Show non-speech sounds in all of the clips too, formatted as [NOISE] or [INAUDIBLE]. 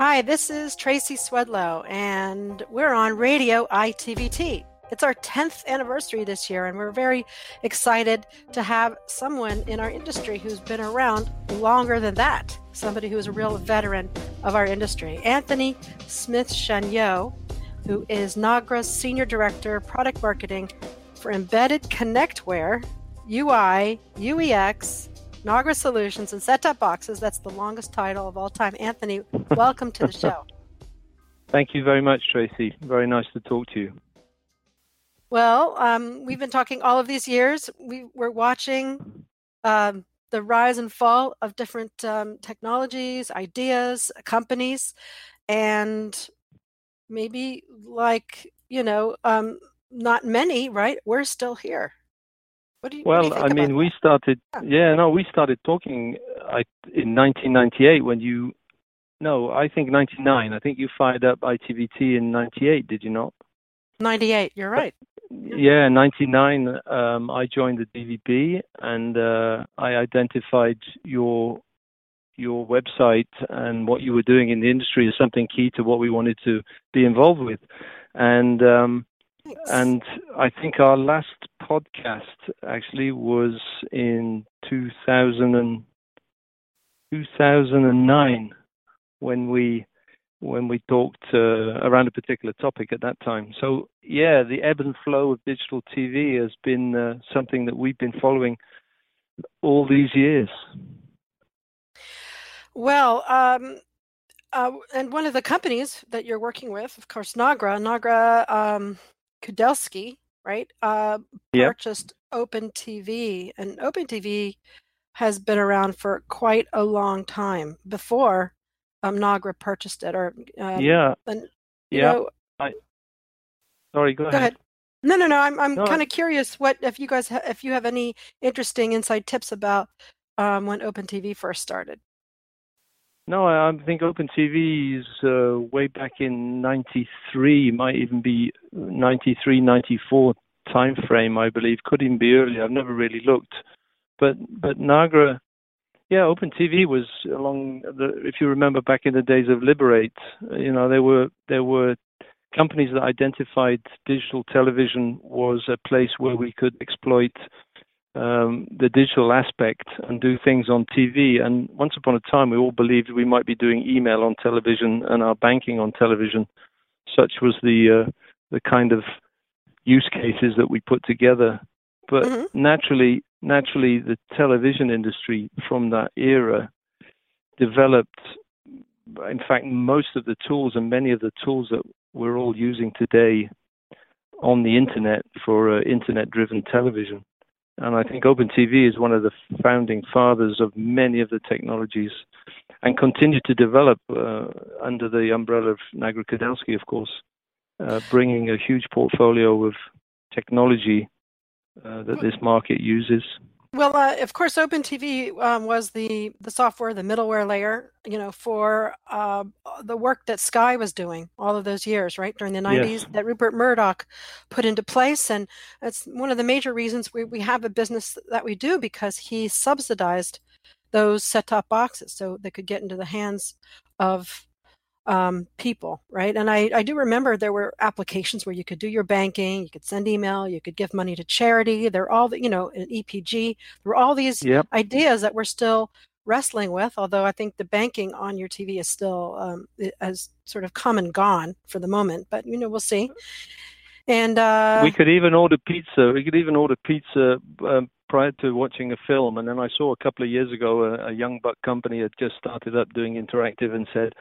Hi, this is Tracy Swedlow, and we're on Radio ITVT. It's our 10th anniversary this year, and we're very excited to have someone in our industry who's been around longer than that, somebody who is a real veteran of our industry. Anthony Smith Chaigneau, who is Nagra's Senior Director, Product Marketing for Embedded Connectware, UI, UEX, Nagra Solutions, and set top boxes. That's the longest title of all time. Anthony, welcome to the show. [LAUGHS] Thank you very much, Tracy. Very nice to talk to you. Well, um, we've been talking all of these years. We, we're watching um, the rise and fall of different um, technologies, ideas, companies, and maybe like, you know, um, not many, right? We're still here. What do you, well, do you I mean, we started. Yeah. no, we started talking I, in 1998 when you. No, I think 99. I think you fired up ITVT in 98. Did you not? 98. You're right. Yeah, 99. Um, I joined the DVB and uh, I identified your your website and what you were doing in the industry as something key to what we wanted to be involved with. And um, and I think our last podcast actually was in 2000 and 2009 when we when we talked uh, around a particular topic at that time. So yeah, the ebb and flow of digital TV has been uh, something that we've been following all these years. Well, um, uh, and one of the companies that you're working with, of course, Nagra, Nagra um, Kudelski, right, uh, yep. purchased Open TV, and Open TV has been around for quite a long time before um, Nagra purchased it, or um, yeah, and, yeah. Know, I, sorry, go, go ahead. ahead. No, no, no. I'm I'm no, kind of curious what if you guys ha- if you have any interesting inside tips about um, when Open TV first started. No, I think OpenTV is uh, way back in '93, might even be '93, '94 time frame, I believe. Could even be earlier. I've never really looked, but but Nagra, yeah, OpenTV was along the. If you remember back in the days of Liberate, you know, there were there were companies that identified digital television was a place where we could exploit um, the digital aspect and do things on TV. And once upon a time, we all believed we might be doing email on television and our banking on television. Such was the uh, the kind of use cases that we put together. But mm-hmm. naturally, naturally, the television industry from that era developed. In fact, most of the tools and many of the tools that we're all using today on the internet for uh, internet-driven television. And I think OpenTV is one of the founding fathers of many of the technologies and continue to develop uh, under the umbrella of Nagra Kudelski, of course, uh, bringing a huge portfolio of technology uh, that this market uses. Well, uh, of course, OpenTV um, was the the software, the middleware layer, you know, for uh, the work that Sky was doing all of those years, right during the '90s, yes. that Rupert Murdoch put into place, and it's one of the major reasons we, we have a business that we do because he subsidized those set-top boxes so they could get into the hands of um, people, right? And I, I do remember there were applications where you could do your banking, you could send email, you could give money to charity. There are all the, you know, an EPG. There were all these yep. ideas that we're still wrestling with. Although I think the banking on your TV is still um, has sort of come and gone for the moment. But you know, we'll see. And uh, we could even order pizza. We could even order pizza um, prior to watching a film. And then I saw a couple of years ago a, a young buck company had just started up doing interactive and said,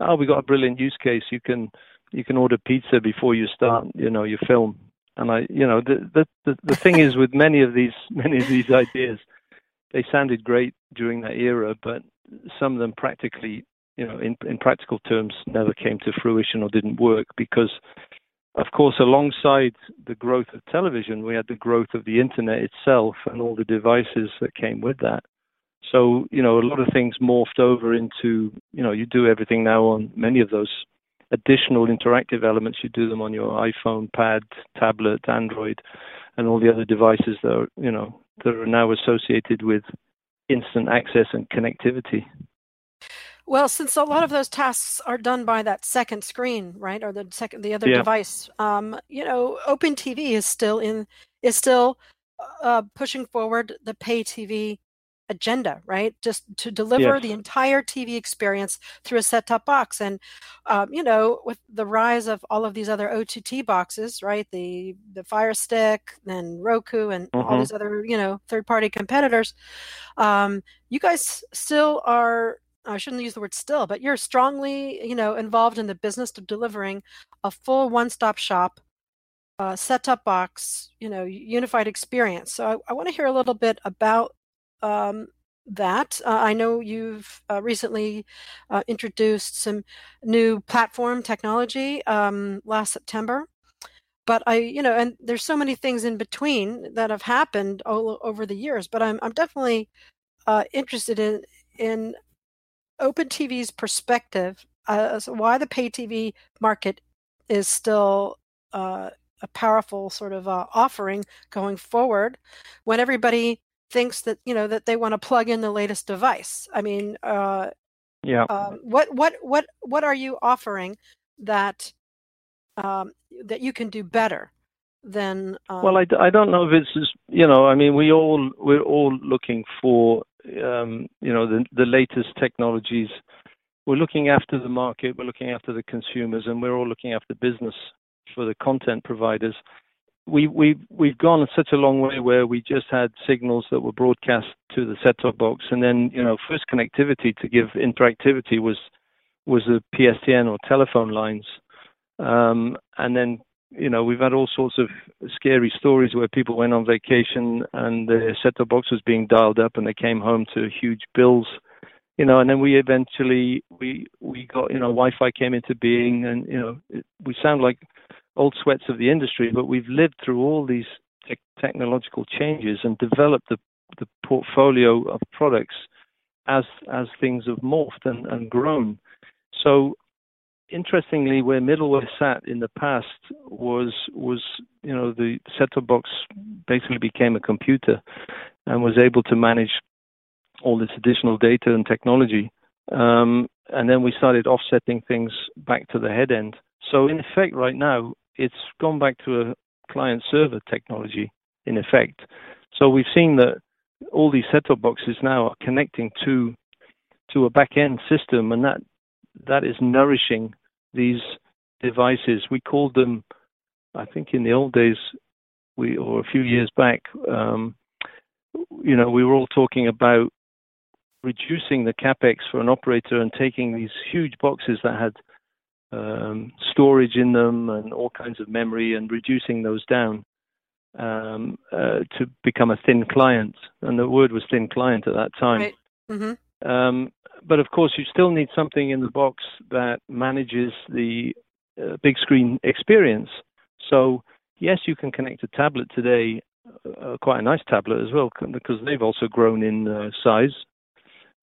"Oh, we got a brilliant use case. You can you can order pizza before you start, you know, your film." And I, you know, the the the, the thing is with many of these [LAUGHS] many of these ideas, they sounded great during that era, but some of them practically you know, in, in practical terms, never came to fruition or didn't work because, of course, alongside the growth of television, we had the growth of the internet itself and all the devices that came with that. So, you know, a lot of things morphed over into, you know, you do everything now on many of those additional interactive elements. You do them on your iPhone, pad, tablet, Android, and all the other devices that are, you know, that are now associated with instant access and connectivity. Well, since a lot of those tasks are done by that second screen, right, or the second the other yeah. device, um, you know, Open TV is still in is still uh, pushing forward the pay TV agenda, right? Just to deliver yes. the entire TV experience through a set-top box, and um, you know, with the rise of all of these other OTT boxes, right? The the Fire Stick, then Roku, and mm-hmm. all these other you know third-party competitors. Um, you guys still are I shouldn't use the word still, but you're strongly, you know, involved in the business of delivering a full one-stop shop, uh, set-top box, you know, unified experience. So I, I want to hear a little bit about um, that. Uh, I know you've uh, recently uh, introduced some new platform technology um, last September. But I, you know, and there's so many things in between that have happened all over the years. But I'm, I'm definitely uh, interested in in Open TV's perspective uh, why the pay TV market is still uh, a powerful sort of uh, offering going forward when everybody thinks that you know that they want to plug in the latest device. I mean, uh, yeah. Uh, what what what what are you offering that um, that you can do better than? Um, well, I, I don't know if it's you know I mean we all we're all looking for um, you know the the latest technologies. We're looking after the market, we're looking after the consumers, and we're all looking after business for the content providers we we we've gone such a long way where we just had signals that were broadcast to the set-top box, and then you know first connectivity to give interactivity was was the PSTN or telephone lines, um, and then you know we've had all sorts of scary stories where people went on vacation and the set-top box was being dialed up and they came home to huge bills you know, and then we eventually we we got you know Wi-Fi came into being, and you know it, we sound like old sweats of the industry, but we've lived through all these te- technological changes and developed the, the portfolio of products as as things have morphed and, and grown. So interestingly, where middleware sat in the past was was you know the set-top box basically became a computer and was able to manage all this additional data and technology. Um, and then we started offsetting things back to the head end. So in effect, right now, it's gone back to a client server technology in effect. So we've seen that all these set-top boxes now are connecting to to a back-end system, and that that is nourishing these devices. We called them, I think, in the old days, we or a few years back, um, you know, we were all talking about reducing the capex for an operator and taking these huge boxes that had um, storage in them and all kinds of memory and reducing those down um, uh, to become a thin client. And the word was thin client at that time. Right. Mm-hmm. Um, but of course, you still need something in the box that manages the uh, big screen experience. So, yes, you can connect a tablet today, uh, quite a nice tablet as well, because they've also grown in uh, size.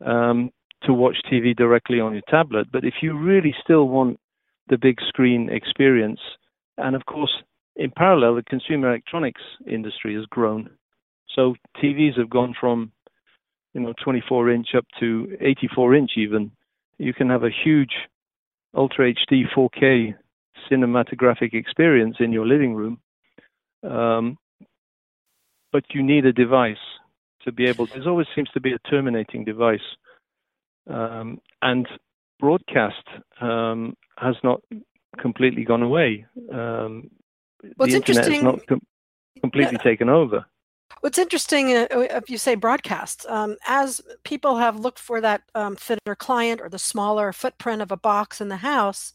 Um, to watch TV directly on your tablet. But if you really still want the big screen experience. And of course, in parallel, the consumer electronics industry has grown. So TVs have gone from, you know, 24 inch up to 84 inch even. You can have a huge Ultra HD 4K cinematographic experience in your living room. Um, but you need a device to be able. There always seems to be a terminating device, um, and broadcast um, has not completely gone away. Um, well, the internet has not com- completely yeah. taken over. What's interesting, uh, uh, if you say broadcast, um, as people have looked for that um, thinner client or the smaller footprint of a box in the house,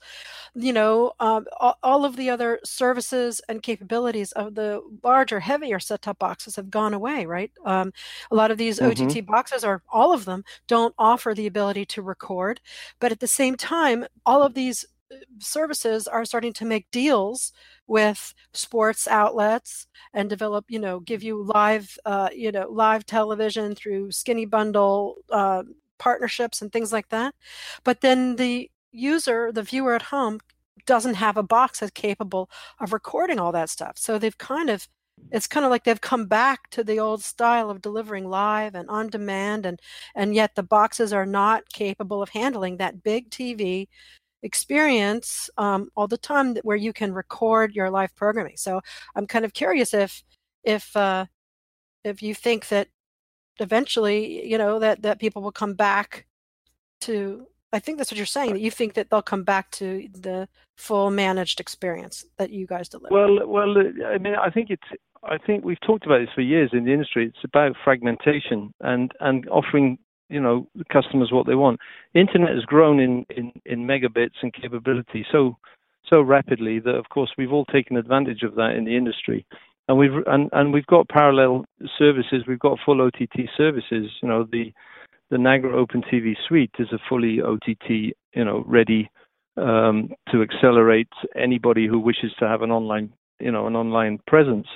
you know, um, all, all, of the other services and capabilities of the larger, heavier set-top boxes have gone away. Right? Um, a lot of these mm-hmm. OTT boxes, or all of them, don't offer the ability to record, but at the same time, all of these uh, services are starting to make deals with sports outlets and develop you know give you live uh, you know live television through skinny bundle uh, partnerships and things like that. But then the user the viewer at home doesn't have a box that's capable of recording all that stuff. So they've kind of it's kind of like they've come back to the old style of delivering live and on demand and and yet the boxes are not capable of handling that big tv experience um, all the time where you can record your live programming. So I'm kind of curious if if uh, if you think that eventually, you know, that that people will come back to. I think that's what you're saying. That you think that they'll come back to the full managed experience that you guys deliver. Well, well, I mean, I think it's. I think we've talked about this for years in the industry. It's about fragmentation and and offering you know the customers what they want. Internet has grown in, in, in megabits and capability so so rapidly that of course we've all taken advantage of that in the industry. And we've and, and we've got parallel services, we've got full OTT services. You know, the the Nagra Open TV suite is a fully OTT, you know, ready um, to accelerate anybody who wishes to have an online, you know, an online presence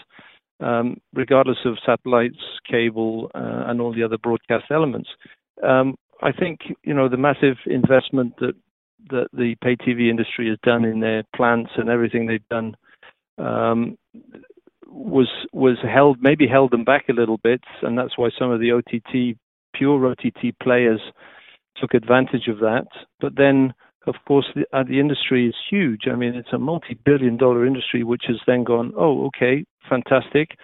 um, regardless of satellites, cable, uh, and all the other broadcast elements. Um, I think you know the massive investment that that the pay TV industry has done in their plants and everything they've done um, was was held maybe held them back a little bit, and that's why some of the OTT pure OTT players took advantage of that. But then, of course, the, uh, the industry is huge. I mean, it's a multi-billion-dollar industry, which has then gone, oh, okay, fantastic.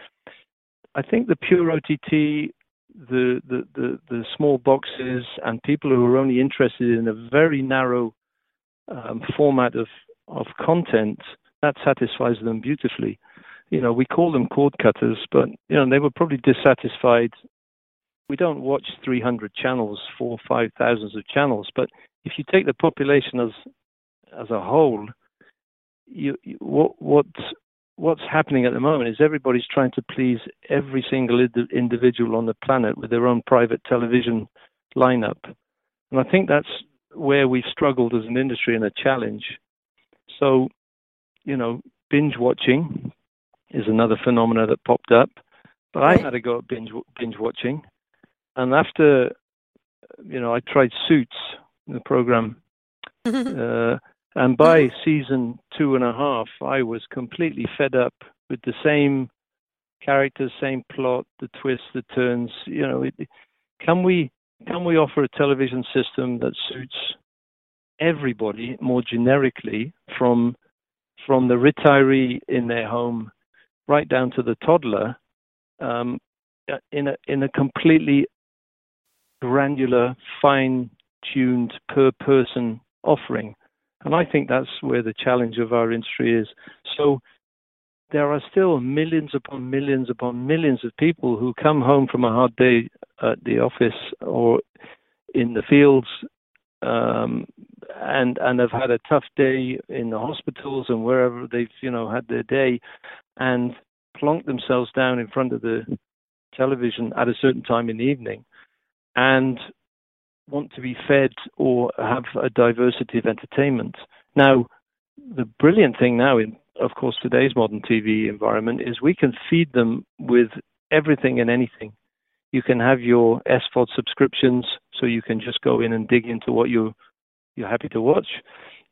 I think the pure OTT, the, the, the, the small boxes, and people who are only interested in a very narrow um, format of, of content, that satisfies them beautifully. You know, we call them cord cutters, but you know they were probably dissatisfied. We don't watch 300 channels, four, five thousands of channels, but if you take the population as as a whole, you, you, what what what's happening at the moment is everybody's trying to please every single ind- individual on the planet with their own private television lineup. And I think that's where we've struggled as an industry and a challenge. So, you know, binge watching is another phenomena that popped up. But I had to go at binge binge watching, and after, you know, I tried Suits, the program, [LAUGHS] uh, and by mm-hmm. season two and a half, I was completely fed up with the same characters, same plot, the twists, the turns. You know, it, can we can we offer a television system that suits everybody more generically, from from the retiree in their home right down to the toddler, um, in a in a completely granular, fine-tuned per person offering. And I think that's where the challenge of our industry is. So there are still millions upon millions upon millions of people who come home from a hard day at the office or in the fields um, and and have had a tough day in the hospitals and wherever they've you know had their day and plonk themselves down in front of the television at a certain time in the evening and want to be fed or have a diversity of entertainment. Now, the brilliant thing now in, of course, today's modern TV environment is we can feed them with everything and anything. You can have your SVOD subscriptions, so you can just go in and dig into what you you're happy to watch.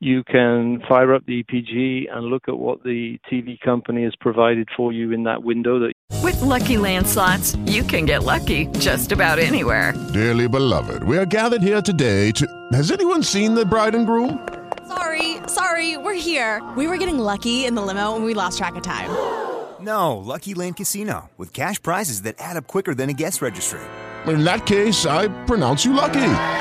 You can fire up the EPG and look at what the TV company has provided for you in that window. That with Lucky Land slots, you can get lucky just about anywhere. Dearly beloved, we are gathered here today to. Has anyone seen the bride and groom? Sorry, sorry, we're here. We were getting lucky in the limo, and we lost track of time. No, Lucky Land Casino with cash prizes that add up quicker than a guest registry. In that case, I pronounce you lucky.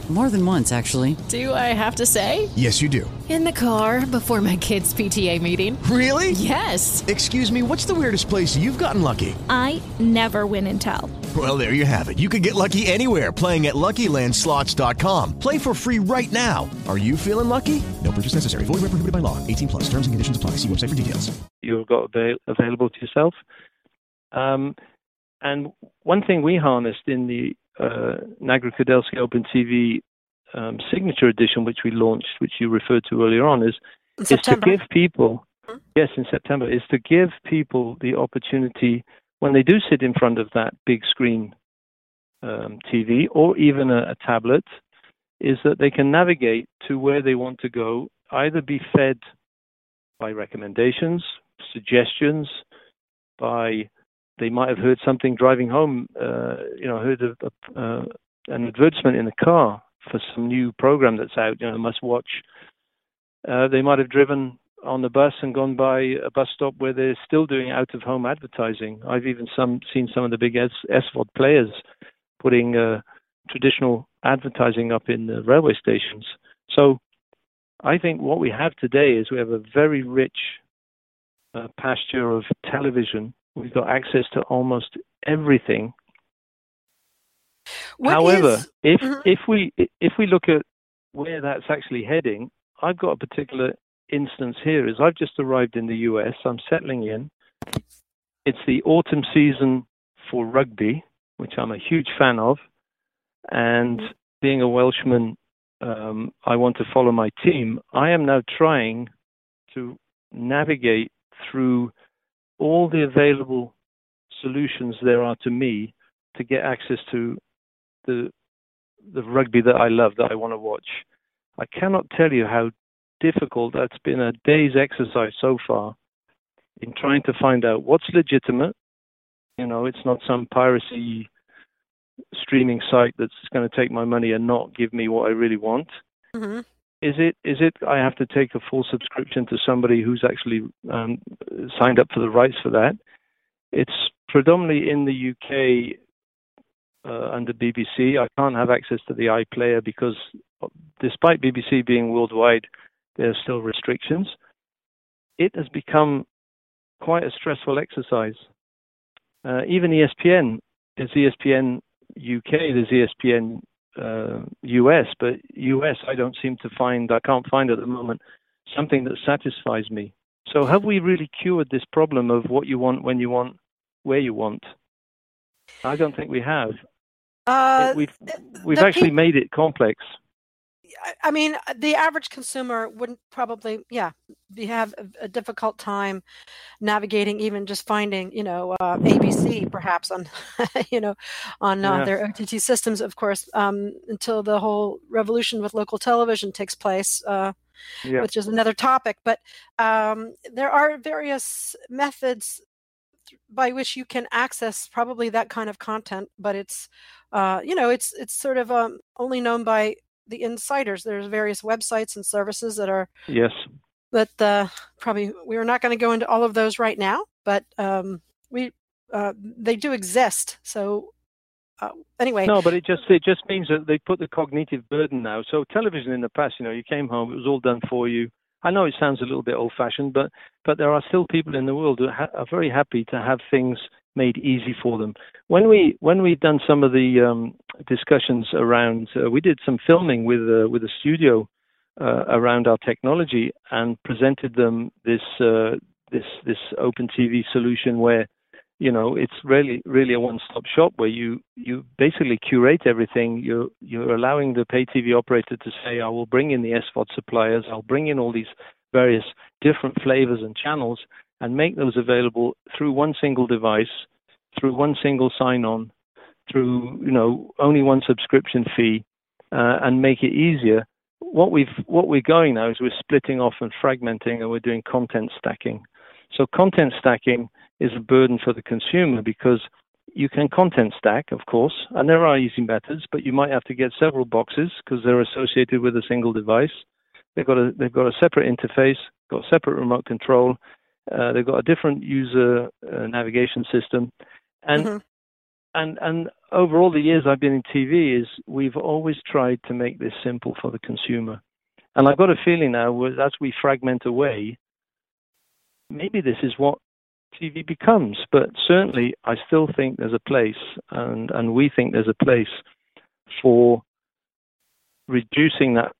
More than once, actually. Do I have to say? Yes, you do. In the car before my kids' PTA meeting. Really? Yes. Excuse me, what's the weirdest place you've gotten lucky? I never win and tell. Well, there you have it. You can get lucky anywhere playing at LuckyLandSlots.com. Play for free right now. Are you feeling lucky? No purchase necessary. Void where prohibited by law. 18 plus. Terms and conditions apply. See website for details. You've got avail- available to yourself. Um, and one thing we harnessed in the uh, Nagra Kudelski Open TV um, Signature Edition, which we launched, which you referred to earlier on, is is to give people, yes, in September, is to give people the opportunity when they do sit in front of that big screen um, TV or even a, a tablet, is that they can navigate to where they want to go, either be fed by recommendations, suggestions, by they might have heard something driving home, uh, you know, heard a, a, an advertisement in the car for some new program that's out, you know, must watch. Uh, they might have driven on the bus and gone by a bus stop where they're still doing out of home advertising. I've even some seen some of the big S- SVOD players putting uh, traditional advertising up in the railway stations. So I think what we have today is we have a very rich uh, pasture of television. We've got access to almost everything. What However, is- if Mhm. if we if we look at where that's actually heading, I've got a particular instance here. Is I've just arrived in the US. I'm settling in. It's the autumn season for rugby, which I'm a huge fan of, and being a Welshman, um, I want to follow my team. I am now trying to navigate through all the available solutions there are to me to get access to the the rugby that I love that I want to watch. I cannot tell you how difficult that's been a day's exercise so far in trying to find out what's legitimate. You know, it's not some piracy streaming site that's going to take my money and not give me what I really want. Mhm. Is it is it I have to take a full subscription to somebody who's actually um, signed up for the rights for that? It's predominantly in the UK uh, under BBC. I can't have access to the iPlayer because, despite BBC being worldwide, there are still restrictions. It has become quite a stressful exercise. Uh, even ESPN, there's ESPN UK, there's ESPN uh, US, but US I don't seem to find, I can't find at the moment something that satisfies me. So have we really cured this problem of what you want, when you want, where you want? I don't think we have. Uh, we've we've actually peop- made it complex. I- I mean, the average consumer wouldn't probably, yeah, be, have a, a difficult time navigating, even just finding, you know, uh, ABC perhaps on, [LAUGHS] you know, on uh, Yeah. their OTT systems, of course, um, until the whole revolution with local television takes place, uh, Yeah. which is another topic. But um, there are various methods by which you can access probably that kind of content, but it's, uh, you know, it's it's sort of um, only known by the insiders. There's various websites and services that are Yes. that uh, probably we're not going to go into all of those right now, but um, we uh, they do exist. So uh, anyway, No, but it just it just means that they put the cognitive burden now. So television in the past, you know, you came home, it was all done for you. I know it sounds a little bit old-fashioned, but but there are still people in the world who ha- are very happy to have things made easy for them. When we when we've done some of the um, discussions around, uh, we did some filming with uh, with a studio uh, around our technology and presented them this uh, this this open TV solution where you know it's really really a one-stop shop where you you basically curate everything. You're you're allowing the pay tv operator to say i will bring in the svod suppliers. I'll bring in all these various different flavors and channels and make those available through one single device through one single sign on through you know only one subscription fee uh, and make it easier what we've what we're going now is we're splitting off and fragmenting and we're doing content stacking so content stacking is a burden for the consumer because you can content stack, of course, and there are easy methods, but you might have to get several boxes because they're associated with a single device. They've got a they've got a separate interface, got separate remote control. Uh, they've got a different user uh, navigation system, and Mm-hmm. and and over all the years I've been in TV, is we've always tried to make this simple for the consumer. And I've got a feeling now, as we fragment away, maybe this is what TV becomes. But certainly, I still think there's a place, and and we think there's a place for reducing that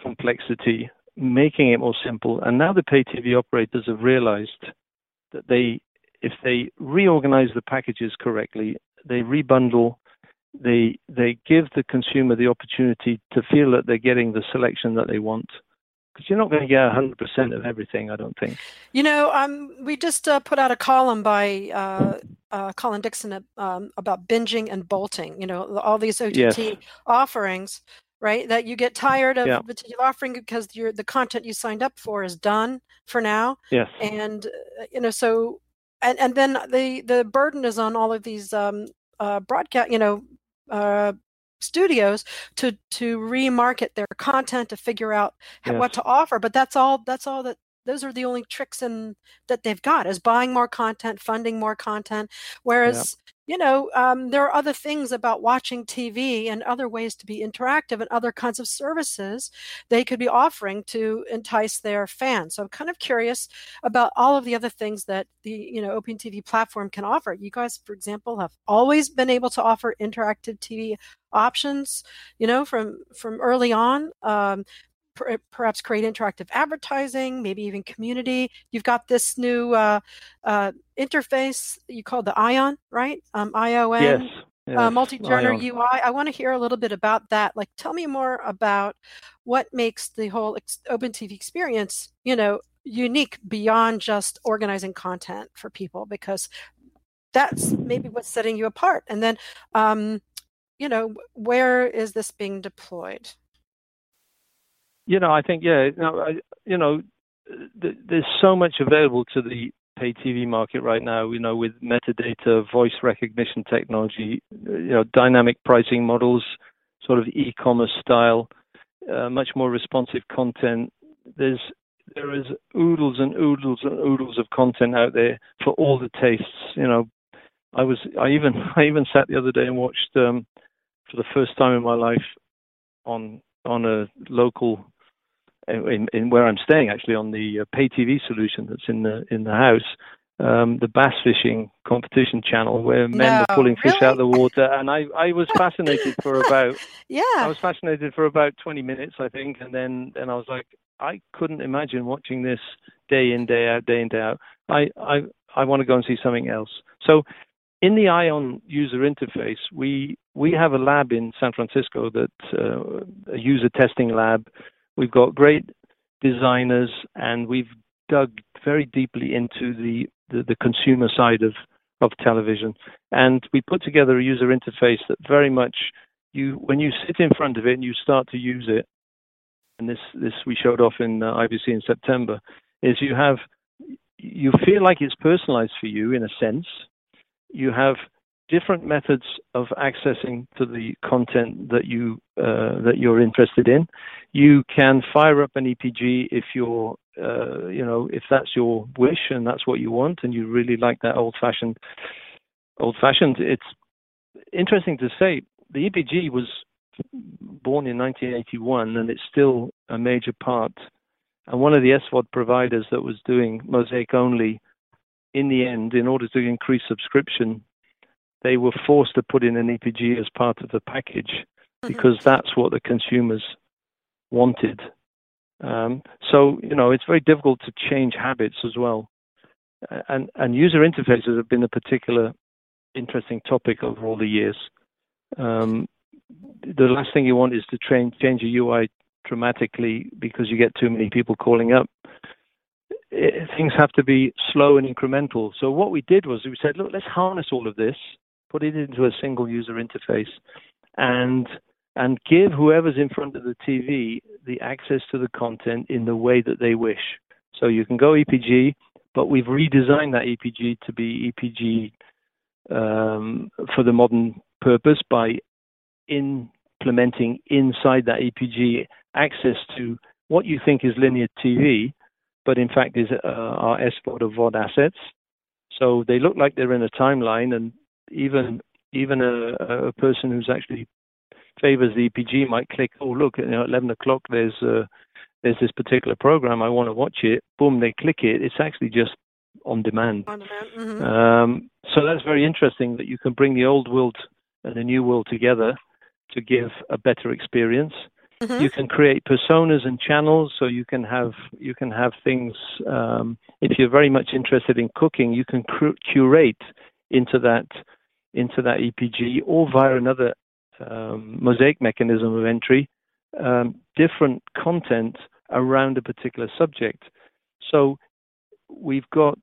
complexity, making it more simple. And now the pay TV operators have realized that they, if they reorganize the packages correctly, they rebundle, they they give the consumer the opportunity to feel that they're getting the selection that they want. Because you're not going to get 100% of everything, I don't think. You know, um, we just uh, put out a column by uh, uh, Colin Dixon um, about binging and bolting. You know, all these OTT Yes. offerings, right? That you get tired of Yeah. a particular offering because your the content you signed up for is done for now, Yes. and uh, you know, so and and then the the burden is on all of these um, uh, broadcast, you know. Uh, studios to to remarket their content to figure out h- what to offer but that's all that's all that those are the only tricks in that they've got is buying more content funding more content. Whereas you know um, there are other things about watching tv and other ways to be interactive and other kinds of services they could be offering to entice their fans. So i'm kind of curious about all of the other things that the you know open tv platform can offer. You guys for example have always been able to offer interactive tv options you know from from early on. Um, per- perhaps create interactive advertising, maybe even community. You've got this new uh, uh, interface you call the Ion, right? Um, ION. Yes. Uh, multi-journey Ion. UI. I want to hear a little bit about that. Like, tell me more about what makes the whole ex- OpenTV experience, you know, unique beyond just organizing content for people, because that's maybe what's setting you apart. And then, um, you know, where is this being deployed? You know, I think yeah. I, you know, th- there's so much available to the pay TV market right now. You know, with metadata, voice recognition technology, you know, dynamic pricing models, sort of e-commerce style, uh, much more responsive content. There's there is oodles and oodles and oodles of content out there for all the tastes. You know, I was I even [LAUGHS] I even sat the other day and watched um, for the first time in my life on on a local in, in where I'm staying actually on the uh, pay TV solution that's in the in the house um, the bass fishing competition channel where men No, were pulling fish really? out of the water and I I was fascinated for [LAUGHS] about Yeah. I was fascinated for about 20 minutes I think and then then I was like I couldn't imagine watching this day in day out day in day out I I I want to go and see something else so in the Ion user interface, we we have a lab in San Francisco that uh, a user testing lab. We've got great designers, and we've dug very deeply into the, the, the consumer side of of television, and we put together a user interface that very much you when you sit in front of it and you start to use it, and this this we showed off in uh, IBC in September, is you have you feel like it's personalized for you in a sense. You have different methods of accessing to the content that you uh, that you're interested in. You can fire up an EPG if you're uh, you know if that's your wish and that's what you want and you really like that old fashioned old fashioned. It's interesting to say the EPG was born in 1981 and it's still a major part. And one of the SVOD providers that was doing Mosaic only in the end, in order to increase subscription, they were forced to put in an EPG as part of the package because that's what the consumers wanted. Um, so you know, it's very difficult to change habits as well, and and user interfaces have been a particular interesting topic over all the years. Um, the last thing you want is to train, change a UI dramatically because you get too many people calling up it, things have to be slow and incremental. So what we did was we said, look, let's harness all of this, put it into a single user interface, and and give whoever's in front of the TV the access to the content in the way that they wish. So you can go EPG, but we've redesigned that EPG to be EPG um, for the modern purpose by implementing inside that EPG access to what you think is linear TV but in fact is uh, are SVOD or VOD assets. So they look like they're in a timeline, and even even a, a person who's actually favors the EPG might click, oh look, you know, at 11 o'clock there's uh, there's this particular program I want to watch it. Boom, they click it. It's actually just on demand. On demand. Mm-hmm. Um, so that's very interesting that you can bring the old world and the new world together to give a better experience. Mm-hmm. You can create personas and channels, so you can have you can have things. Um, if you're very much interested in cooking, you can cur- curate into that into that EPG or via another um, mosaic mechanism of entry, um, different content around a particular subject. So we've got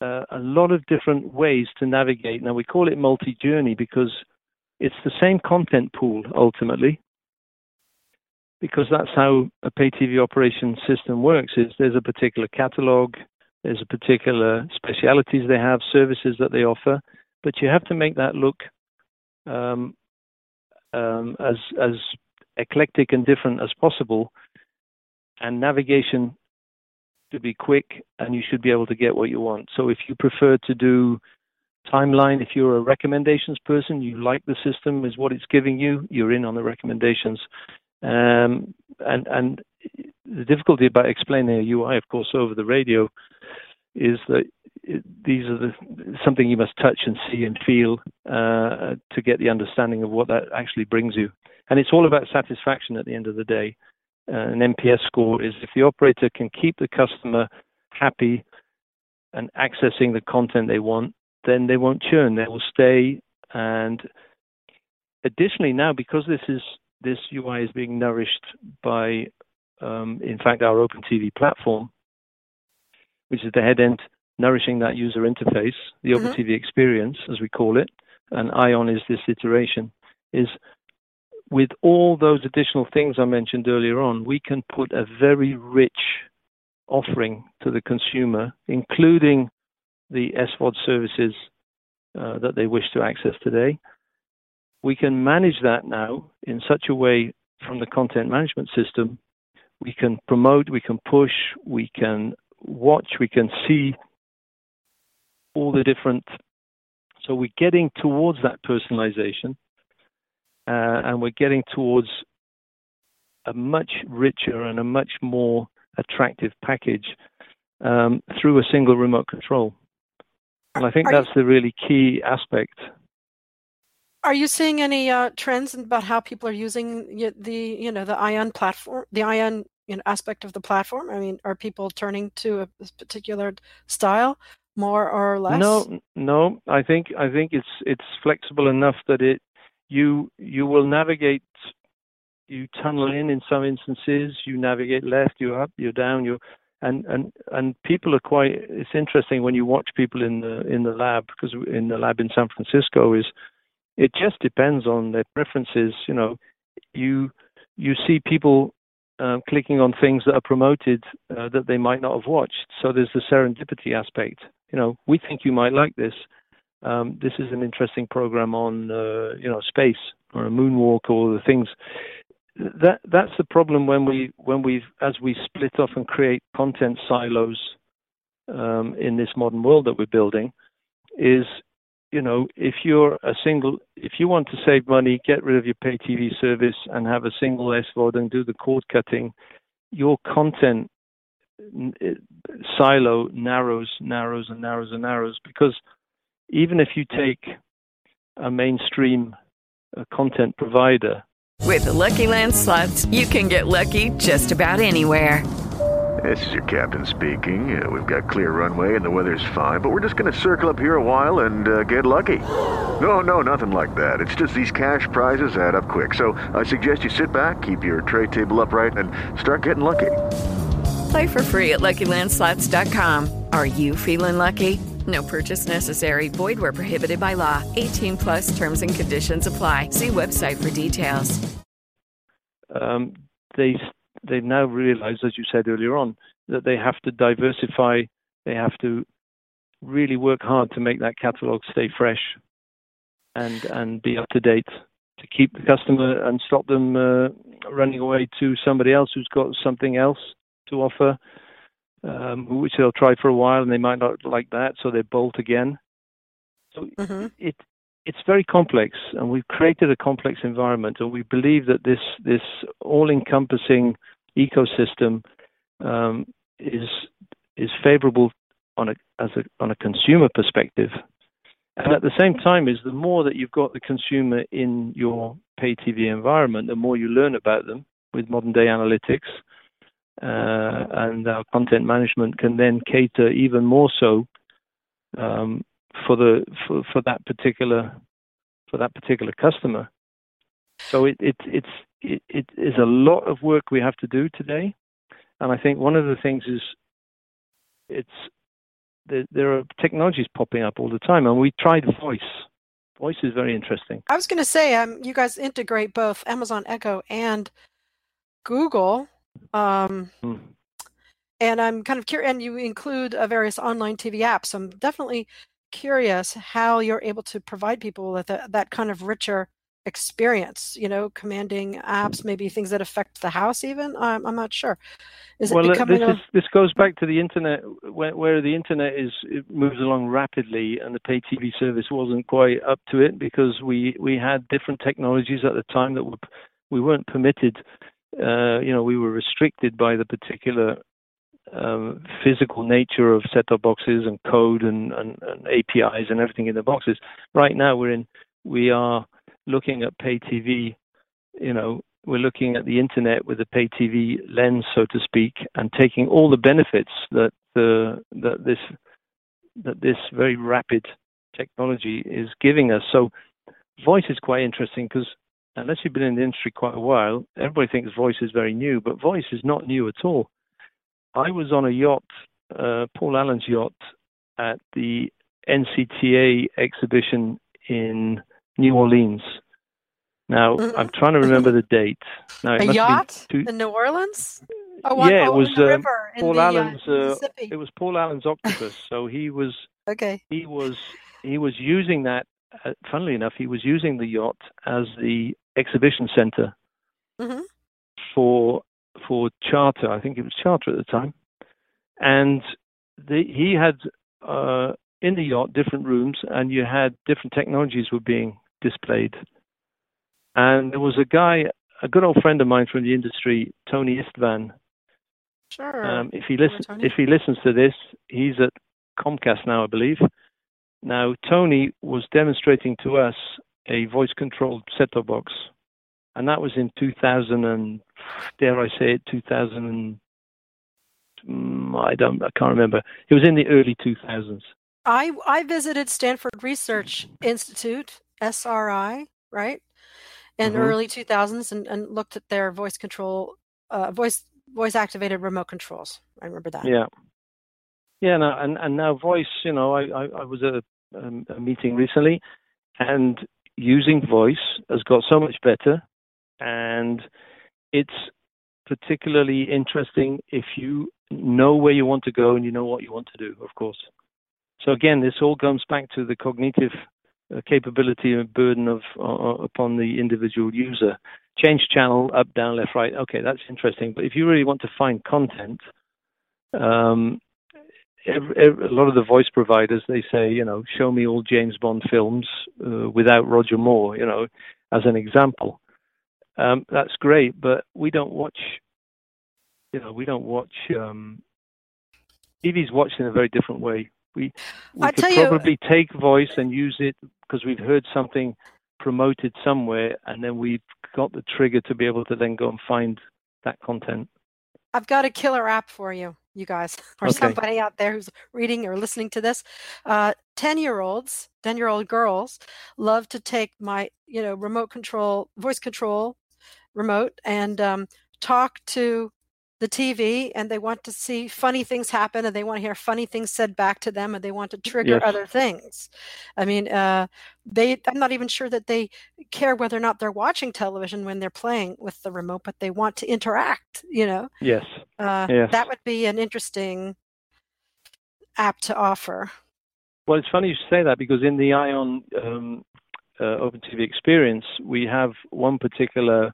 uh, a lot of different ways to navigate. Now we call it multi-journey because it's the same content pool ultimately. Because that's how a pay TV operation system works. Is there's a particular catalog, there's a particular specialities they have, services that they offer, but you have to make that look um, um, as as eclectic and different as possible, and navigation to be quick, and you should be able to get what you want. So if you prefer to do timeline, if you're a recommendations person, you like the system is what it's giving you, you're in on the recommendations. Um, and and the difficulty about explaining a UI, of course, over the radio, is that these are the something you must touch and see and feel uh, to get the understanding of what that actually brings you. And it's all about satisfaction at the end of the day. Uh, an NPS score is if the operator can keep the customer happy and accessing the content they want, then they won't churn. They will stay. And additionally, now because this is this UI is being nourished by, um, in fact, our OpenTV platform, which is the head end nourishing that user interface, the Mhm. OpenTV experience, as we call it, and Ion is this iteration, is with all those additional things I mentioned earlier on, we can put a very rich offering to the consumer, including the SVOD services uh, that they wish to access today. We can manage that now in such a way from the content management system. We can promote, we can push, we can watch, we can see all the different. So we're getting towards that personalization, uh, and we're getting towards a much richer and a much more attractive package um, through a single remote control. And I think Are you- that's the really key aspect. Are you seeing any uh, trends about how people are using the you know the Ion platform, the Ion you know, aspect of the platform? I mean, are people turning to a particular style more or less? No, no. I think I think it's it's flexible enough that it you you will navigate. You tunnel in in some instances. You navigate left. You're up. You're down. You and and and people are quite. It's interesting when you watch people in the in the lab because in the lab in San Francisco is it just depends on their preferences. You know, you you see people um, clicking on things that are promoted uh, that they might not have watched. So there's the serendipity aspect. You know, we think you might like this. Um, this is an interesting program on uh, you know space or a moonwalk or the things. That that's the problem when we when we as we split off and create content silos um, in this modern world that we're building is you know, if you're a single, if you want to save money, get rid of your pay TV service and have a single SVOD and do the cord cutting, your content it- silo narrows, narrows, and narrows and narrows. Because even if you take a mainstream uh, content provider, With the Lucky Land slots, you can get lucky just about anywhere. This is your captain speaking. Uh, we've got clear runway and the weather's fine, but we're just going to circle up here a while and uh, get lucky. No, no, nothing like that. It's just these cash prizes add up quick. So I suggest you sit back, keep your tray table upright, and start getting lucky. Play for free at LuckyLandSlots.com. Are you feeling lucky? No purchase necessary. Void where prohibited by law. 18 plus terms and conditions apply. See website for details. um, they they now realize, as you said earlier on, that they have to diversify. They have to really work hard to make that catalog stay fresh and and be up to date to keep the customer and stop them uh, running away to somebody else who's got something else to offer. um, which they'll try for a while and they might not like that, so they bolt again. So mm-hmm. it it's very complex, and we've created a complex environment, and we believe that this this all-encompassing ecosystem um, is is favorable on a as a on a consumer perspective. And at the same time, is the more that you've got the consumer in your pay TV environment, the more you learn about them with modern day analytics, uh, and our content management can then cater even more so um, for the for, for that particular for that particular customer. So it, it it's it, it is a lot of work we have to do today, and I think one of the things is it's there, there are technologies popping up all the time, and we tried voice. Voice is very interesting. I was going to say, um, you guys integrate both Amazon Echo and Google, um, hmm. and I'm kind of curious. And you include uh, various online TV apps. So I'm definitely curious how you're able to provide people with a, that kind of richer experience you know commanding apps maybe things that affect the house even i'm, I'm not sure is well, it becoming this, a... is, this goes back to the internet where, where the internet is it moves along rapidly and the pay tv service wasn't quite up to it because we we had different technologies at the time that were we weren't permitted uh, you know we were restricted by the particular um, physical nature of set-top boxes and code and, and, and, APIs and everything in the boxes. Right now, we're in we are looking at pay TV. You know, we're looking at the internet with a pay TV lens, so to speak, and taking all the benefits that the that this that this very rapid technology is giving us. So, voice is quite interesting because unless you've been in the industry quite a while, everybody thinks voice is very new, but voice is not new at all I was on a yacht, uh, Paul Allen's yacht, at the NCTA exhibition in New Orleans. Now mm-hmm. I'm trying to remember the date. Now, a yacht two... in New Orleans. Oh, yeah, it was um, Paul the, Allen's. Uh, it was Paul Allen's octopus. so he was. [LAUGHS] Okay. He was he was using that. Uh, funnily enough, he was using the yacht as the exhibition center mm-hmm. for for Charter. I think it was Charter at the time, and the, he had uh, in the yacht different rooms, and you had different technologies were being displayed. And there was a guy, a good old friend of mine from the industry, Tony Istvan. Sure. Um, if he listens, if he listens to this, he's at Comcast now, I believe. Now, Tony was demonstrating to us a voice-controlled set-top box, and that was in 2000 and dare I say it, 2000 and mm, I don't, I can't remember. It was in the early 2000s. I I visited Stanford Research Institute, SRI, right, in mm-hmm. early 2000s, and, and looked at their voice control, uh, voice voice activated remote controls. I remember that. Yeah, yeah, no, and and now voice. You know, I I, I was at a, um, a meeting recently, and using voice has got so much better, and it's particularly interesting if you know where you want to go and you know what you want to do, of course. So again, this all comes back to the cognitive uh, capability and burden of uh, upon the individual user. Change channel, up, down, left, right. Okay, that's interesting. But if you really want to find content, um, every, every, a lot of the voice providers they say, you know, show me all James Bond films uh, without Roger Moore, you know, as an example um, that's great. But we don't watch, you know, we don't watch. Um, TV's watched in a very different way. We, we could probably you, take voice and use it because we've heard something promoted somewhere, and then we've got the trigger to be able to then go and find that content. I've got a killer app for you, you guys, [LAUGHS] or okay. somebody out there who's reading or listening to this. Uh, 10 year olds, 10 year old girls love to take my, you know, remote control, voice control remote and um, talk to the TV and they want to see funny things happen and they want to hear funny things said back to them and they want to trigger yes. other things. I mean, uh, they I'm not even sure that they care whether or not they're watching television when they're playing with the remote, but they want to interact. You know. Yes. Uh, yes. That would be an interesting app to offer. Well, it's funny you say that because in the Ion um, uh, Open TV experience, we have one particular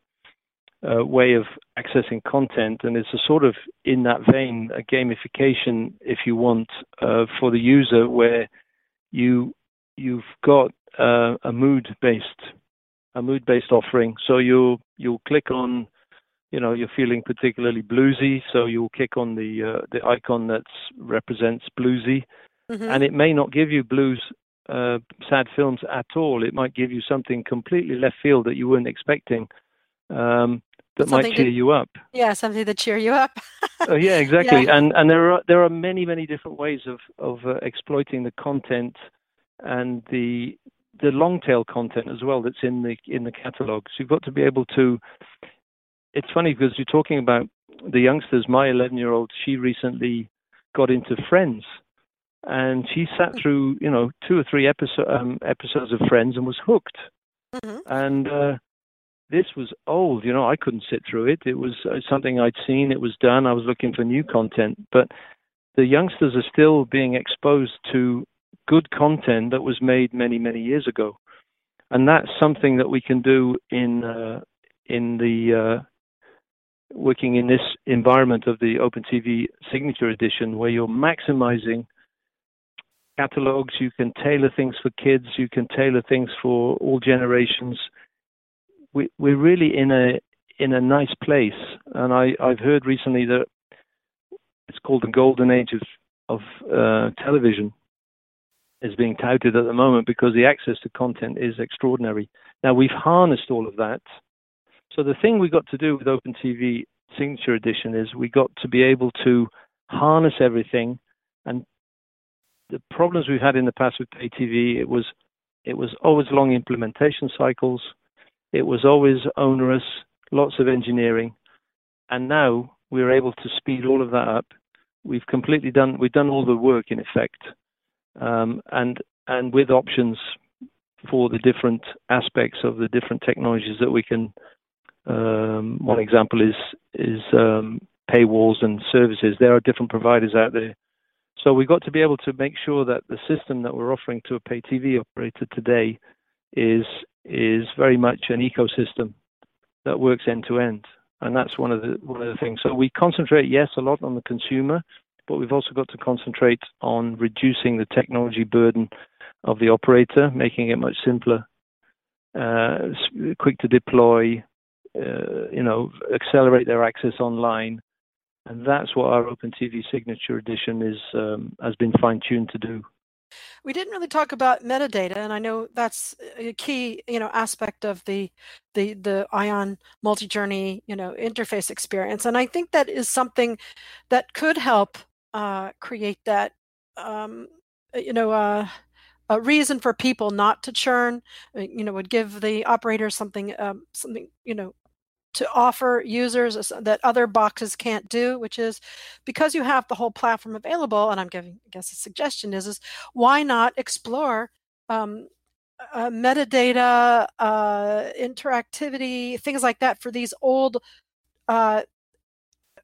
uh, way of accessing content, and it's a sort of in that vein a gamification, if you want, uh, for the user, where you you've got uh, a mood based a mood based offering. So you you'll click on, you know, you're feeling particularly bluesy, so you'll click on the uh, the icon that represents bluesy, mm-hmm. and it may not give you blues uh, sad films at all. It might give you something completely left field that you weren't expecting. Um, that something might cheer to, you up. Yeah, something to cheer you up. [LAUGHS] oh, yeah, exactly. Yeah. And and there are there are many many different ways of of uh, exploiting the content and the the long tail content as well that's in the in the catalog. So you've got to be able to. It's funny because you're talking about the youngsters. My 11 year old, she recently got into Friends, and she sat through you know two or three episode, um, episodes of Friends and was hooked. Mm-hmm. And uh, this was old. You know, I couldn't sit through it. It was uh, something I'd seen. It was done. I was looking for new content. But the youngsters are still being exposed to good content that was made many, many years ago. And that's something that we can do in uh, in the uh, working in this environment of the OpenTV Signature Edition, where you're maximizing catalogs. You can tailor things for kids. You can tailor things for all generations we, we're really in a in a nice place. And I, I've heard recently that it's called the golden age of of uh, television is being touted at the moment because the access to content is extraordinary. Now we've harnessed all of that. So the thing we got to do with OpenTV Signature Edition is we got to be able to harness everything. And the problems we've had in the past with pay TV, it was it was always long implementation cycles. It was always onerous, lots of engineering, and now we're able to speed all of that up. We've completely done we've done all the work in effect, um, and and with options for the different aspects of the different technologies that we can. Um, one example is is um, paywalls and services. There are different providers out there, so we've got to be able to make sure that the system that we're offering to a pay TV operator today is is very much an ecosystem that works end to end, and that's one of the one of the things. So we concentrate, yes, a lot on the consumer, but we've also got to concentrate on reducing the technology burden of the operator, making it much simpler, uh, quick to deploy, uh, you know, accelerate their access online, and that's what our OpenTV Signature Edition is um, has been fine tuned to do. We didn't really talk about metadata, and I know that's a key, you know, aspect of the the the Ion multi-journey, you know, interface experience. And I think that is something that could help uh, create that, um, you know, uh, a reason for people not to churn. Uh, you know, would give the operators something, um, something, you know, to offer users that other boxes can't do, which is because you have the whole platform available. And I'm giving, I guess, a suggestion is, is why not explore um, uh, metadata, uh, interactivity, things like that for these old uh,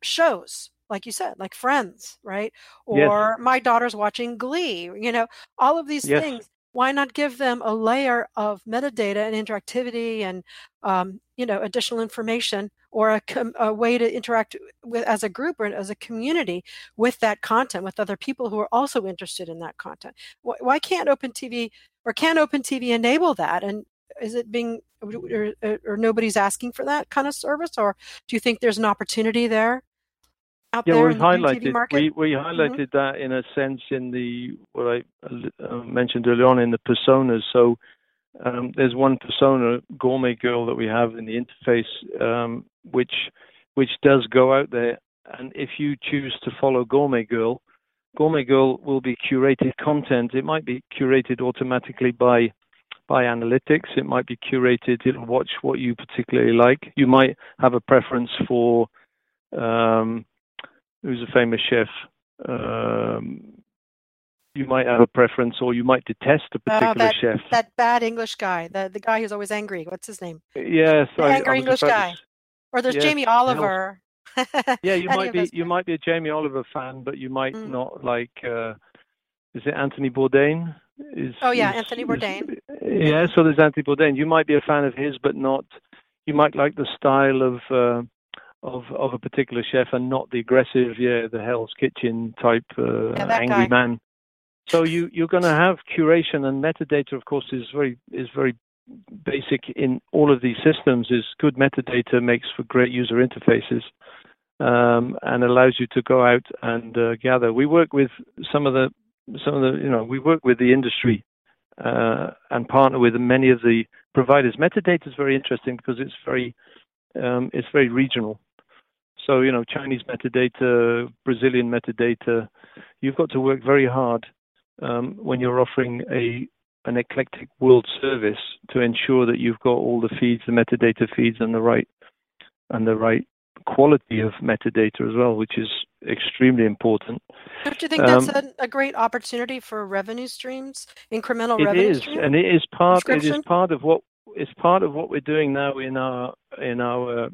shows, like you said, like Friends, right? Or yes. my daughter's watching Glee. You know, all of these yes. things why not give them a layer of metadata and interactivity and um, you know additional information or a, a, way to interact with as a group or as a community with that content with other people who are also interested in that content? Why, why can't open tv or can open tv enable that? And is it being or, or, nobody's asking for that kind of service? Or do you think there's an opportunity there out yeah, there we highlighted we, we mm-hmm. highlighted mm-hmm. that in a sense in the what I uh, mentioned earlier on in the personas. So um, there's one persona, Gourmet Girl, that we have in the interface, um, which which does go out there. And if you choose to follow Gourmet Girl, Gourmet Girl will be curated content. It might be curated automatically by by analytics. It might be curated. It'll watch what you particularly like. You might have a preference for um, who's a famous chef. Um, you might have a preference, or you might detest a oh, particular that, chef. That bad English guy, the the guy who's always angry. What's his name? Yes, the I, angry I English guy. To, or there's yes, Jamie Oliver. [LAUGHS] yeah, you might be you might be a Jamie Oliver fan, but you might mm. not like. Uh, is it Anthony Bourdain? Is, oh yeah, is, Anthony Bourdain. Is, yeah, so there's Anthony Bourdain. You might be a fan of his, but not you might like the style of uh, of of a particular chef and not the aggressive, yeah, the Hell's Kitchen type uh, Yeah, angry guy. man. So you you're going to have curation and metadata. Of course, is very is very basic in all of these systems. Is good metadata makes for great user interfaces um, and allows you to go out and uh, gather. We work with some of the some of the you know we work with the industry uh, and partner with many of the providers. Metadata is very interesting because it's very um, it's very regional. So you know Chinese metadata, Brazilian metadata. You've got to work very hard um, when you're offering a an eclectic world service to ensure that you've got all the feeds, the metadata feeds, and the right and the right quality of metadata as well, which is extremely important. Don't you think that's Um, a, a great opportunity for revenue streams, incremental It revenue is, stream? and it is part. It is part of what it's part of what we're doing now in our in our uh,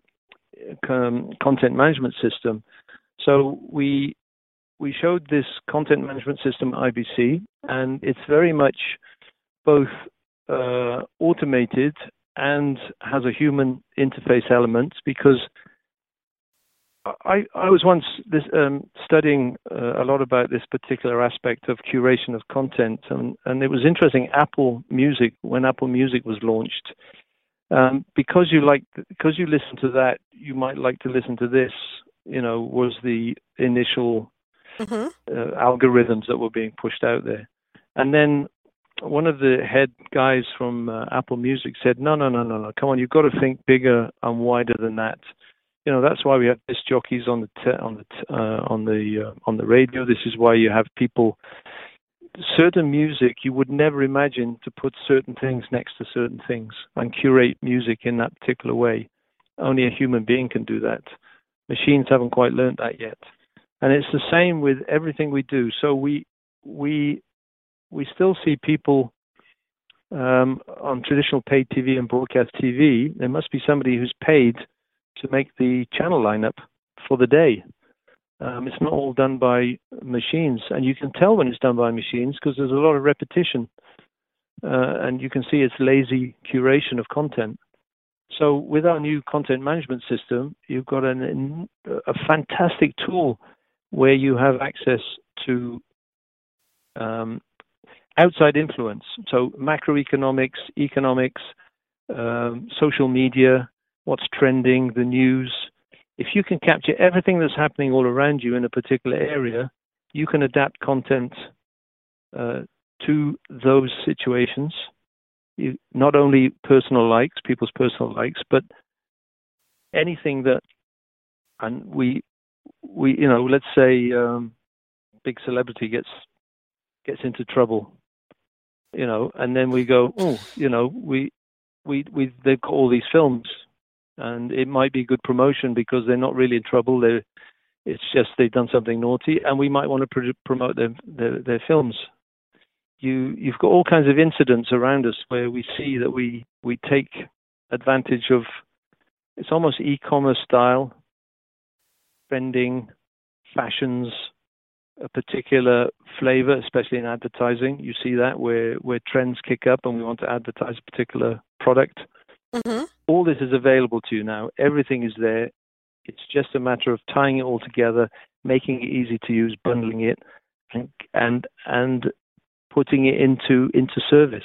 content management system. So we we showed this content management system IBC, and it's very much both uh, automated and has a human interface element because I, I was once this, um, studying uh, a lot about this particular aspect of curation of content, and, and it was interesting. Apple Music, when Apple Music was launched, um, because you like because you listen to that, you might like to listen to this. You know, was the initial Mhm. uh, algorithms that were being pushed out there, and then one of the head guys from uh, Apple Music said, "No, no, no, no, no. Come on, you've got to think bigger and wider than that." You know, that's why we have disc jockeys on the te- on the t- uh, on the uh, on the radio. This is why you have people. Certain music you would never imagine to put certain things next to certain things and curate music in that particular way. Only a human being can do that. Machines haven't quite learned that yet, and it's the same with everything we do. So we we we still see people um, on traditional paid TV and broadcast TV. There must be somebody who's paid to make the channel lineup for the day. Um, it's not all done by machines, and you can tell when it's done by machines because there's a lot of repetition, uh, and you can see it's lazy curation of content. So with our new content management system, you've got an, a fantastic tool where you have access to um, outside influence. So macroeconomics, economics, um, social media, what's trending, the news. If you can capture everything that's happening all around you in a particular area, you can adapt content uh, to those situations. You, not only personal likes, people's personal likes, but anything that, and we, we, you know, let's say um, big celebrity gets gets into trouble, you know, and then we go, oh, you know, we we we they've got all these films, and it might be good promotion because they're not really in trouble. They it's just they've done something naughty, and we might want to pr- promote their, their their films. You you've got all kinds of incidents around us where we see that we we take advantage of. It's almost e-commerce style, trending, fashions, a particular flavor, especially in advertising. You see that where where trends kick up and we want to advertise a particular product. Mhm. All this is available to you now. Everything is there. It's just a matter of tying it all together, making it easy to use, bundling it, and and and putting it into into service.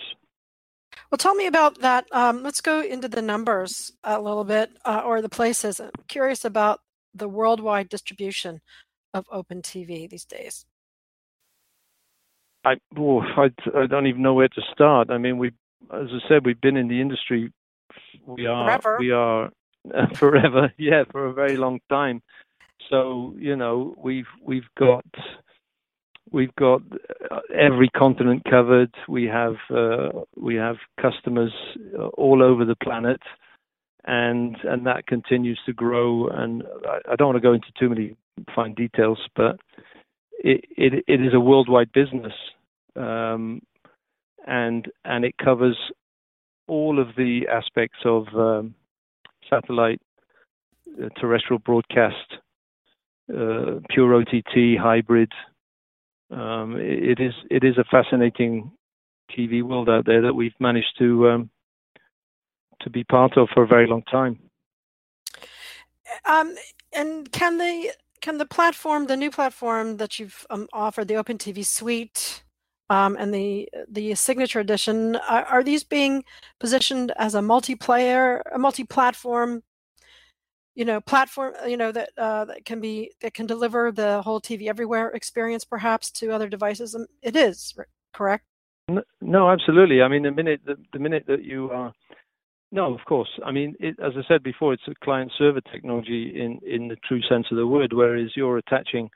Well, tell me about that. Um, let's go into the numbers a little bit, uh, or the places. I'm curious about the worldwide distribution of Open TV these days. I, oh, I I don't even know where to start. I mean, we, as I said, we've been in the industry. We are Forever. we are [LAUGHS] forever. Yeah, for a very long time. So you know, we've we've got we've got uh, every continent covered. We have uh, we have customers uh, all over the planet, and and that continues to grow. And I, I don't want to go into too many fine details, but it it, it is a worldwide business, um, and and it covers all of the aspects of um, satellite, uh, terrestrial broadcast, uh, pure OTT, hybrid. Um, it, it is it is a fascinating TV world out there that we've managed to um, to be part of for a very long time. Um, and can the can the platform, the new platform that you've um, offered, the Open TV Suite, um, and the the Signature Edition, are, are, these being positioned as a multiplayer, a multi-platform, you know, platform, you know, that uh, that can be that can deliver the whole TV everywhere experience, perhaps to other devices? Um, it is correct. No, absolutely. I mean, the minute the, the minute that you are no, of course. I mean, it, as I said before, it's a client-server technology in in the true sense of the word. Whereas you're attaching,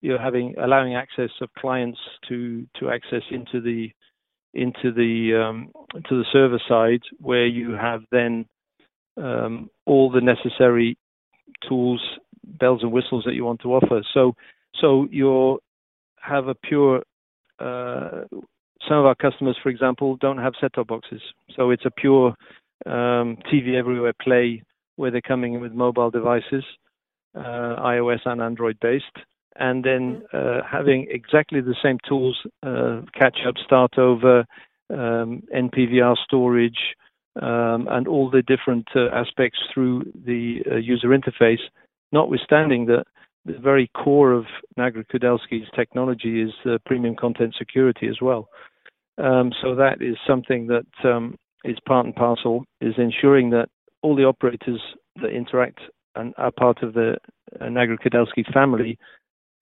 you're having allowing access of clients to to access into the into the um, to the server side, where you have then um, all the necessary tools, bells and whistles that you want to offer. So so you have a pure. Uh, some of our customers, for example, don't have set-top boxes, so it's a pure um, TV Everywhere Play, where they're coming in with mobile devices, uh, iOS and Android based, and then uh, having exactly the same tools, uh, catch up, start over, um, NPVR storage, um, and all the different uh, aspects through the uh, user interface, notwithstanding that the very core of Nagra Kudelski's technology is premium content security as well. Um, so that is something that um, is part and parcel is ensuring that all the operators that interact and are part of the uh, Nagra Kudelski family,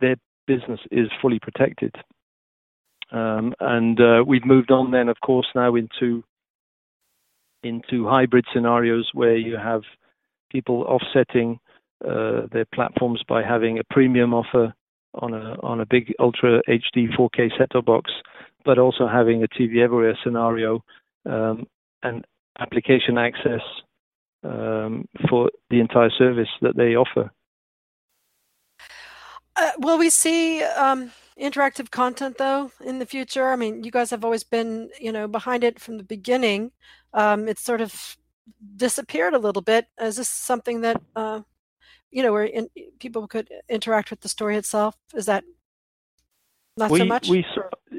their business is fully protected. Um, and uh, we've moved on then, of course, now into into hybrid scenarios where you have people offsetting uh, their platforms by having a premium offer on a on a big ultra HD 4K set-top box, but also having a TV everywhere scenario um, and application access um, for the entire service that they offer. Uh, will we see um, interactive content though in the future? I mean, you guys have always been, you know, behind it from the beginning. Um, it's sort of disappeared a little bit. Is this something that uh, you know where in, people could interact with the story itself? Is that not we, so much? We,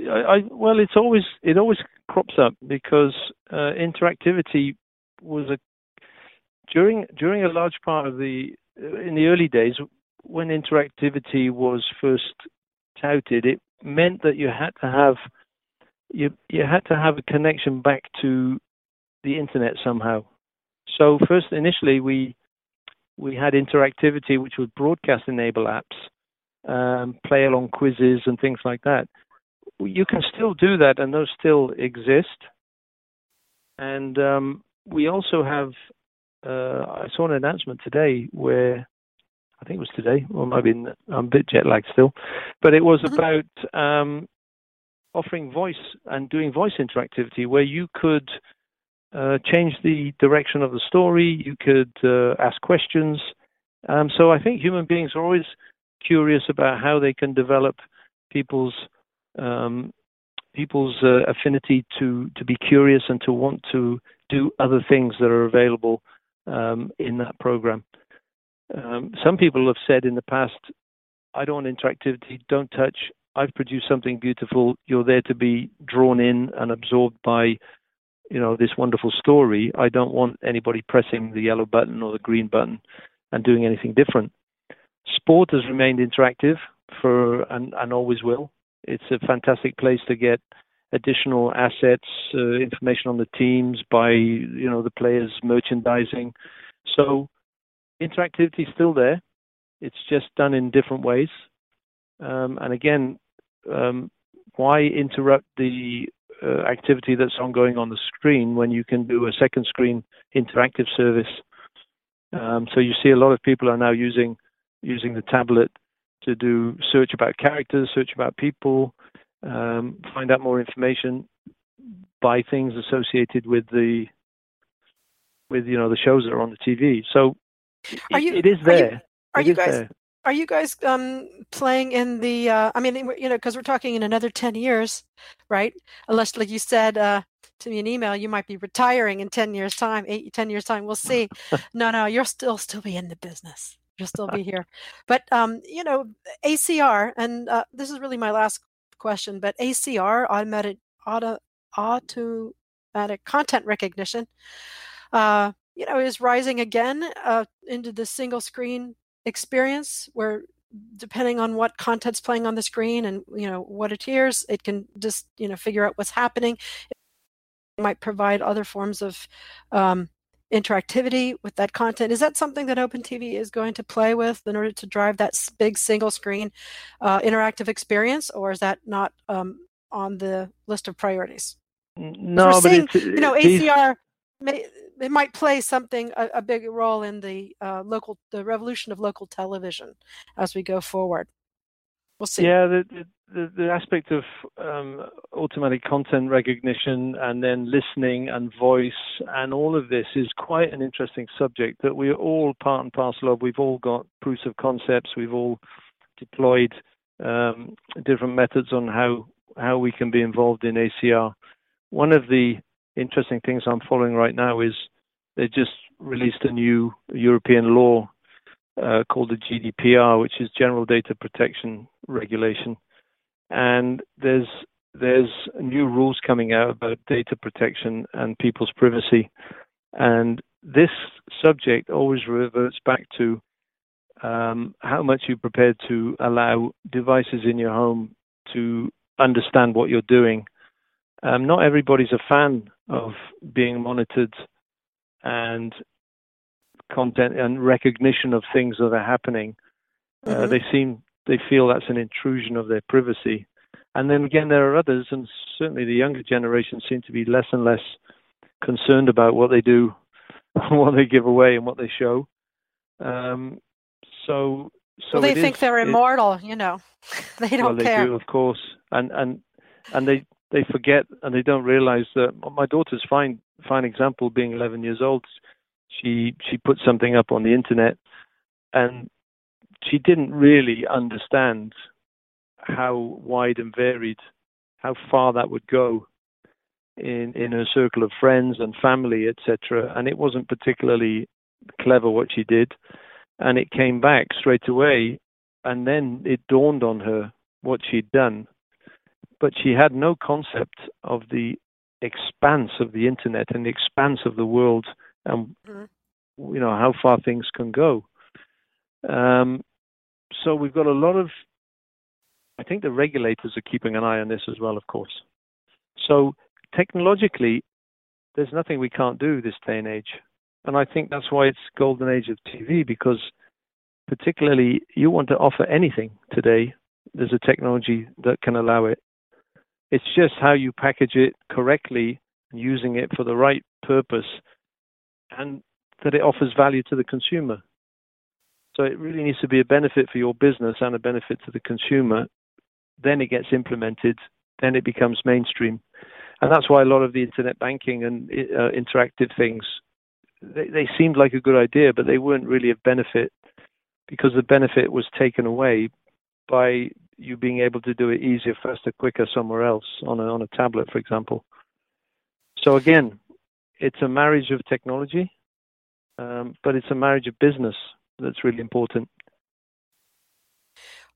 I, I, well, it's always it always crops up because uh, interactivity was a during during a large part of the in the early days when interactivity was first touted, it meant that you had to have you you had to have a connection back to the internet somehow. So first initially we we had interactivity which was broadcast enable apps, um, play along quizzes and things like that you can still do that, and those still exist. And um, we also have. Uh, I saw an announcement today where I think it was today, or maybe I'm a bit jet lagged still, but it was mm-hmm. about um, offering voice and doing voice interactivity where you could uh, change the direction of the story, you could uh, ask questions. Um, so I think human beings are always curious about how they can develop people's um, people's uh, affinity to to be curious and to want to do other things that are available um, in that program. Um, some people have said in the past, "I don't want interactivity. Don't touch. I've produced something beautiful. You're there to be drawn in and absorbed by." You know this wonderful story. I don't want anybody pressing the yellow button or the green button and doing anything different. Sport has remained interactive for and, and always will. It's a fantastic place to get additional assets, uh, information on the teams by you know the players, merchandising. So interactivity is still there. It's just done in different ways. Um, and again, um, why interrupt the uh, activity that's ongoing on the screen when you can do a second screen interactive service? Um, so you see a lot of people are now using using the tablet to do search about characters, search about people, um, find out more information, buy things associated with the with you know the shows that are on the TV. So are you, it is there. Are you, are you guys? There. Are you guys um, playing in the? Uh, I mean, you know, because we're talking in another ten years, right? Unless, like you said uh, to me an email, you might be retiring in ten years' time, eight, ten years' time. We'll see. [LAUGHS] no, no, you'll still still be in the business you'll still be here. But um, you know, ACR, and uh, this is really my last question. But ACR, automatic auto automatic content recognition. uh, you know, is rising again uh, into the single screen experience where depending on what content's playing on the screen and you know what it hears it can just you know figure out what's happening. It might provide other forms of um, interactivity with that content. Is that something that open tv is going to play with in order to drive that big single screen uh, interactive experience or is that not um, on the list of priorities? No but seeing, you know acr may, it might play something a, a big role in the uh, local the revolution of local television as we go forward. We'll see. Yeah, the the, the aspect of um, automatic content recognition and then listening and voice and all of this is quite an interesting subject that we're all part and parcel of. We've all got proofs of concepts. We've all deployed um, different methods on how how we can be involved in ACR. One of the interesting things I'm following right now is they just released a new European law uh, called the GDPR, which is General Data Protection Regulation, and there's there's new rules coming out about data protection and people's privacy, and this subject always reverts back to um, how much you're prepared to allow devices in your home to understand what you're doing. Um, not everybody's a fan of being monitored and content and recognition of things that are happening. Uh, mm-hmm. Uh, they seem they feel that's an intrusion of their privacy. And then again, there are others, and certainly the younger generation seem to be less and less concerned about what they do, [LAUGHS] what they give away, and what they show. Um, so, so well, they think is, they're immortal. It, you know, [LAUGHS] they don't well, they care. do, of course, and and and they they forget and they don't realize that my daughter's fine fine example being 11 years old. She she put something up on the internet and she didn't really understand how wide and varied how far that would go in in her circle of friends and family etc and it wasn't particularly clever what she did. And it came back straight away. And then it dawned on her what she'd done but she had no concept of the expanse of the internet and the expanse of the world and mm-hmm. you know how far things can go. Um, so we've got a lot of i think the regulators are keeping an eye on this as well of course. So technologically there's nothing we can't do this day and age. And i think that's why it's golden age of tv because particularly you want to offer anything today there's a technology that can allow it it's just how you package it correctly, using it for the right purpose, and that it offers value to the consumer. So it really needs to be a benefit for your business and a benefit to the consumer. Then it gets implemented, then it becomes mainstream. And that's why a lot of the internet banking and uh, interactive things, they, they seemed like a good idea, but they weren't really of benefit because the benefit was taken away by you being able to do it easier, faster, quicker somewhere else on a, on a tablet, for example. So again, it's a marriage of technology, um, but it's a marriage of business that's really important.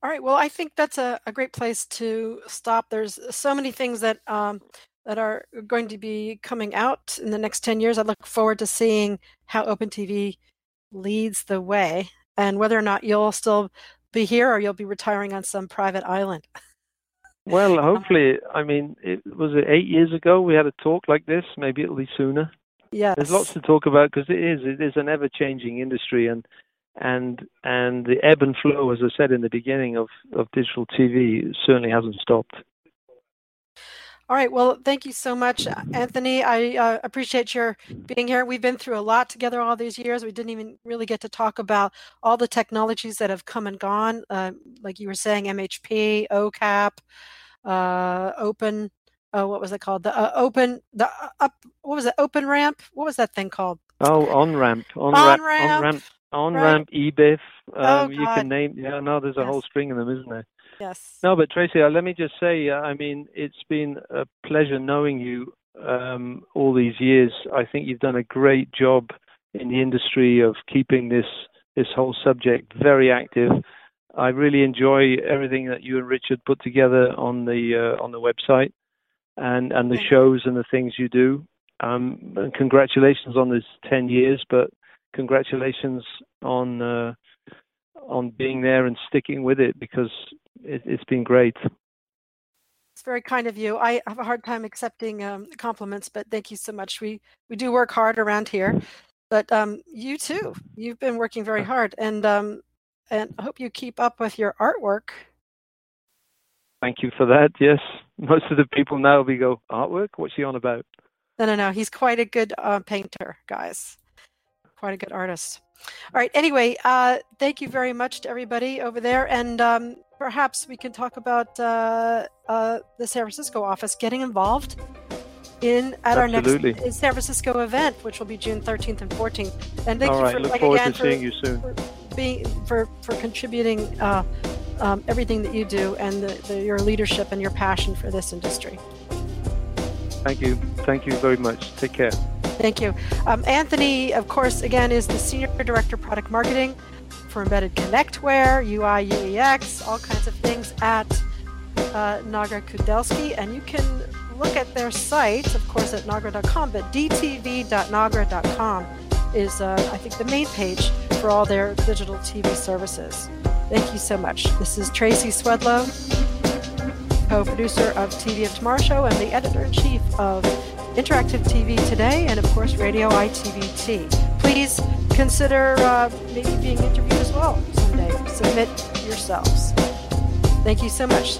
All right. Well, I think that's a, a great place to stop. There's so many things that um, that are going to be coming out in the next 10 years. I look forward to seeing how OpenTV leads the way and whether or not you'll still be here or you'll be retiring on some private island. [LAUGHS] Well, hopefully, I mean, it was it eight years ago we had a talk like this. Maybe it'll be sooner. Yeah, There's lots to talk about because it is it is an ever-changing industry, and and and the ebb and flow, as I said in the beginning of of digital TV, certainly hasn't stopped. All right. Well, thank you so much, Anthony. I uh, appreciate your being here. We've been through a lot together all these years. We didn't even really get to talk about all the technologies that have come and gone. Uh, like you were saying, MHP, OCAP, uh, Open. Oh, what was it called? The uh, Open. The uh, up. What was it? Open Ramp. What was that thing called? Oh, on ramp. On, ramp. On ramp. On ramp. EBIF. Um, oh, you can name. Yeah. No, there's a yes. whole string of them, isn't there? Yes. No, but Tracy, uh, let me just say, uh, I mean, it's been a pleasure knowing you um, all these years. I think you've done a great job in the industry of keeping this this whole subject very active. I really enjoy everything that you and Richard put together on the uh, on the website and and the shows and the things you do. Um, congratulations on this 10 years, but congratulations on uh, on being there and sticking with it because it, has been great. It's very kind of you. I have a hard time accepting um, compliments, but thank you so much. We we do work hard around here, but um, you too. You've been working very hard, and um, and I hope you keep up with your artwork. Thank you for that. Yes, [LAUGHS] most of the people now we go artwork. What's he on about? No, no, no. He's quite a good uh, painter, guys. Quite a good artist. All right. Anyway, uh, thank you very much to everybody over there, and um, perhaps we can talk about uh, uh, the San Francisco office getting involved in at Absolutely. our next San Francisco event, which will be June 13th and 14th. And thank All you right. for Look like, forward again, to for, seeing you soon. For being for for contributing uh, um, everything that you do and the, the, your leadership and your passion for this industry. Thank you. Thank you very much. Take care. Thank you. Um, Anthony, of course, again, is the Senior Director of Product Marketing for Embedded connectware, UI, UEX, all kinds of things at uh, Nagra Kudelski. And you can look at their site, of course, at nagra.com, but dtv.nagra.com is, uh, I think, the main page for all their digital TV services. Thank you so much. This is Tracy Swedlow, co producer of TV of Tomorrow Show and the editor in chief of Interactive TV Today and, of course, Radio ITVT. Please consider uh, maybe being interviewed well someday. Submit yourselves. Thank you so much.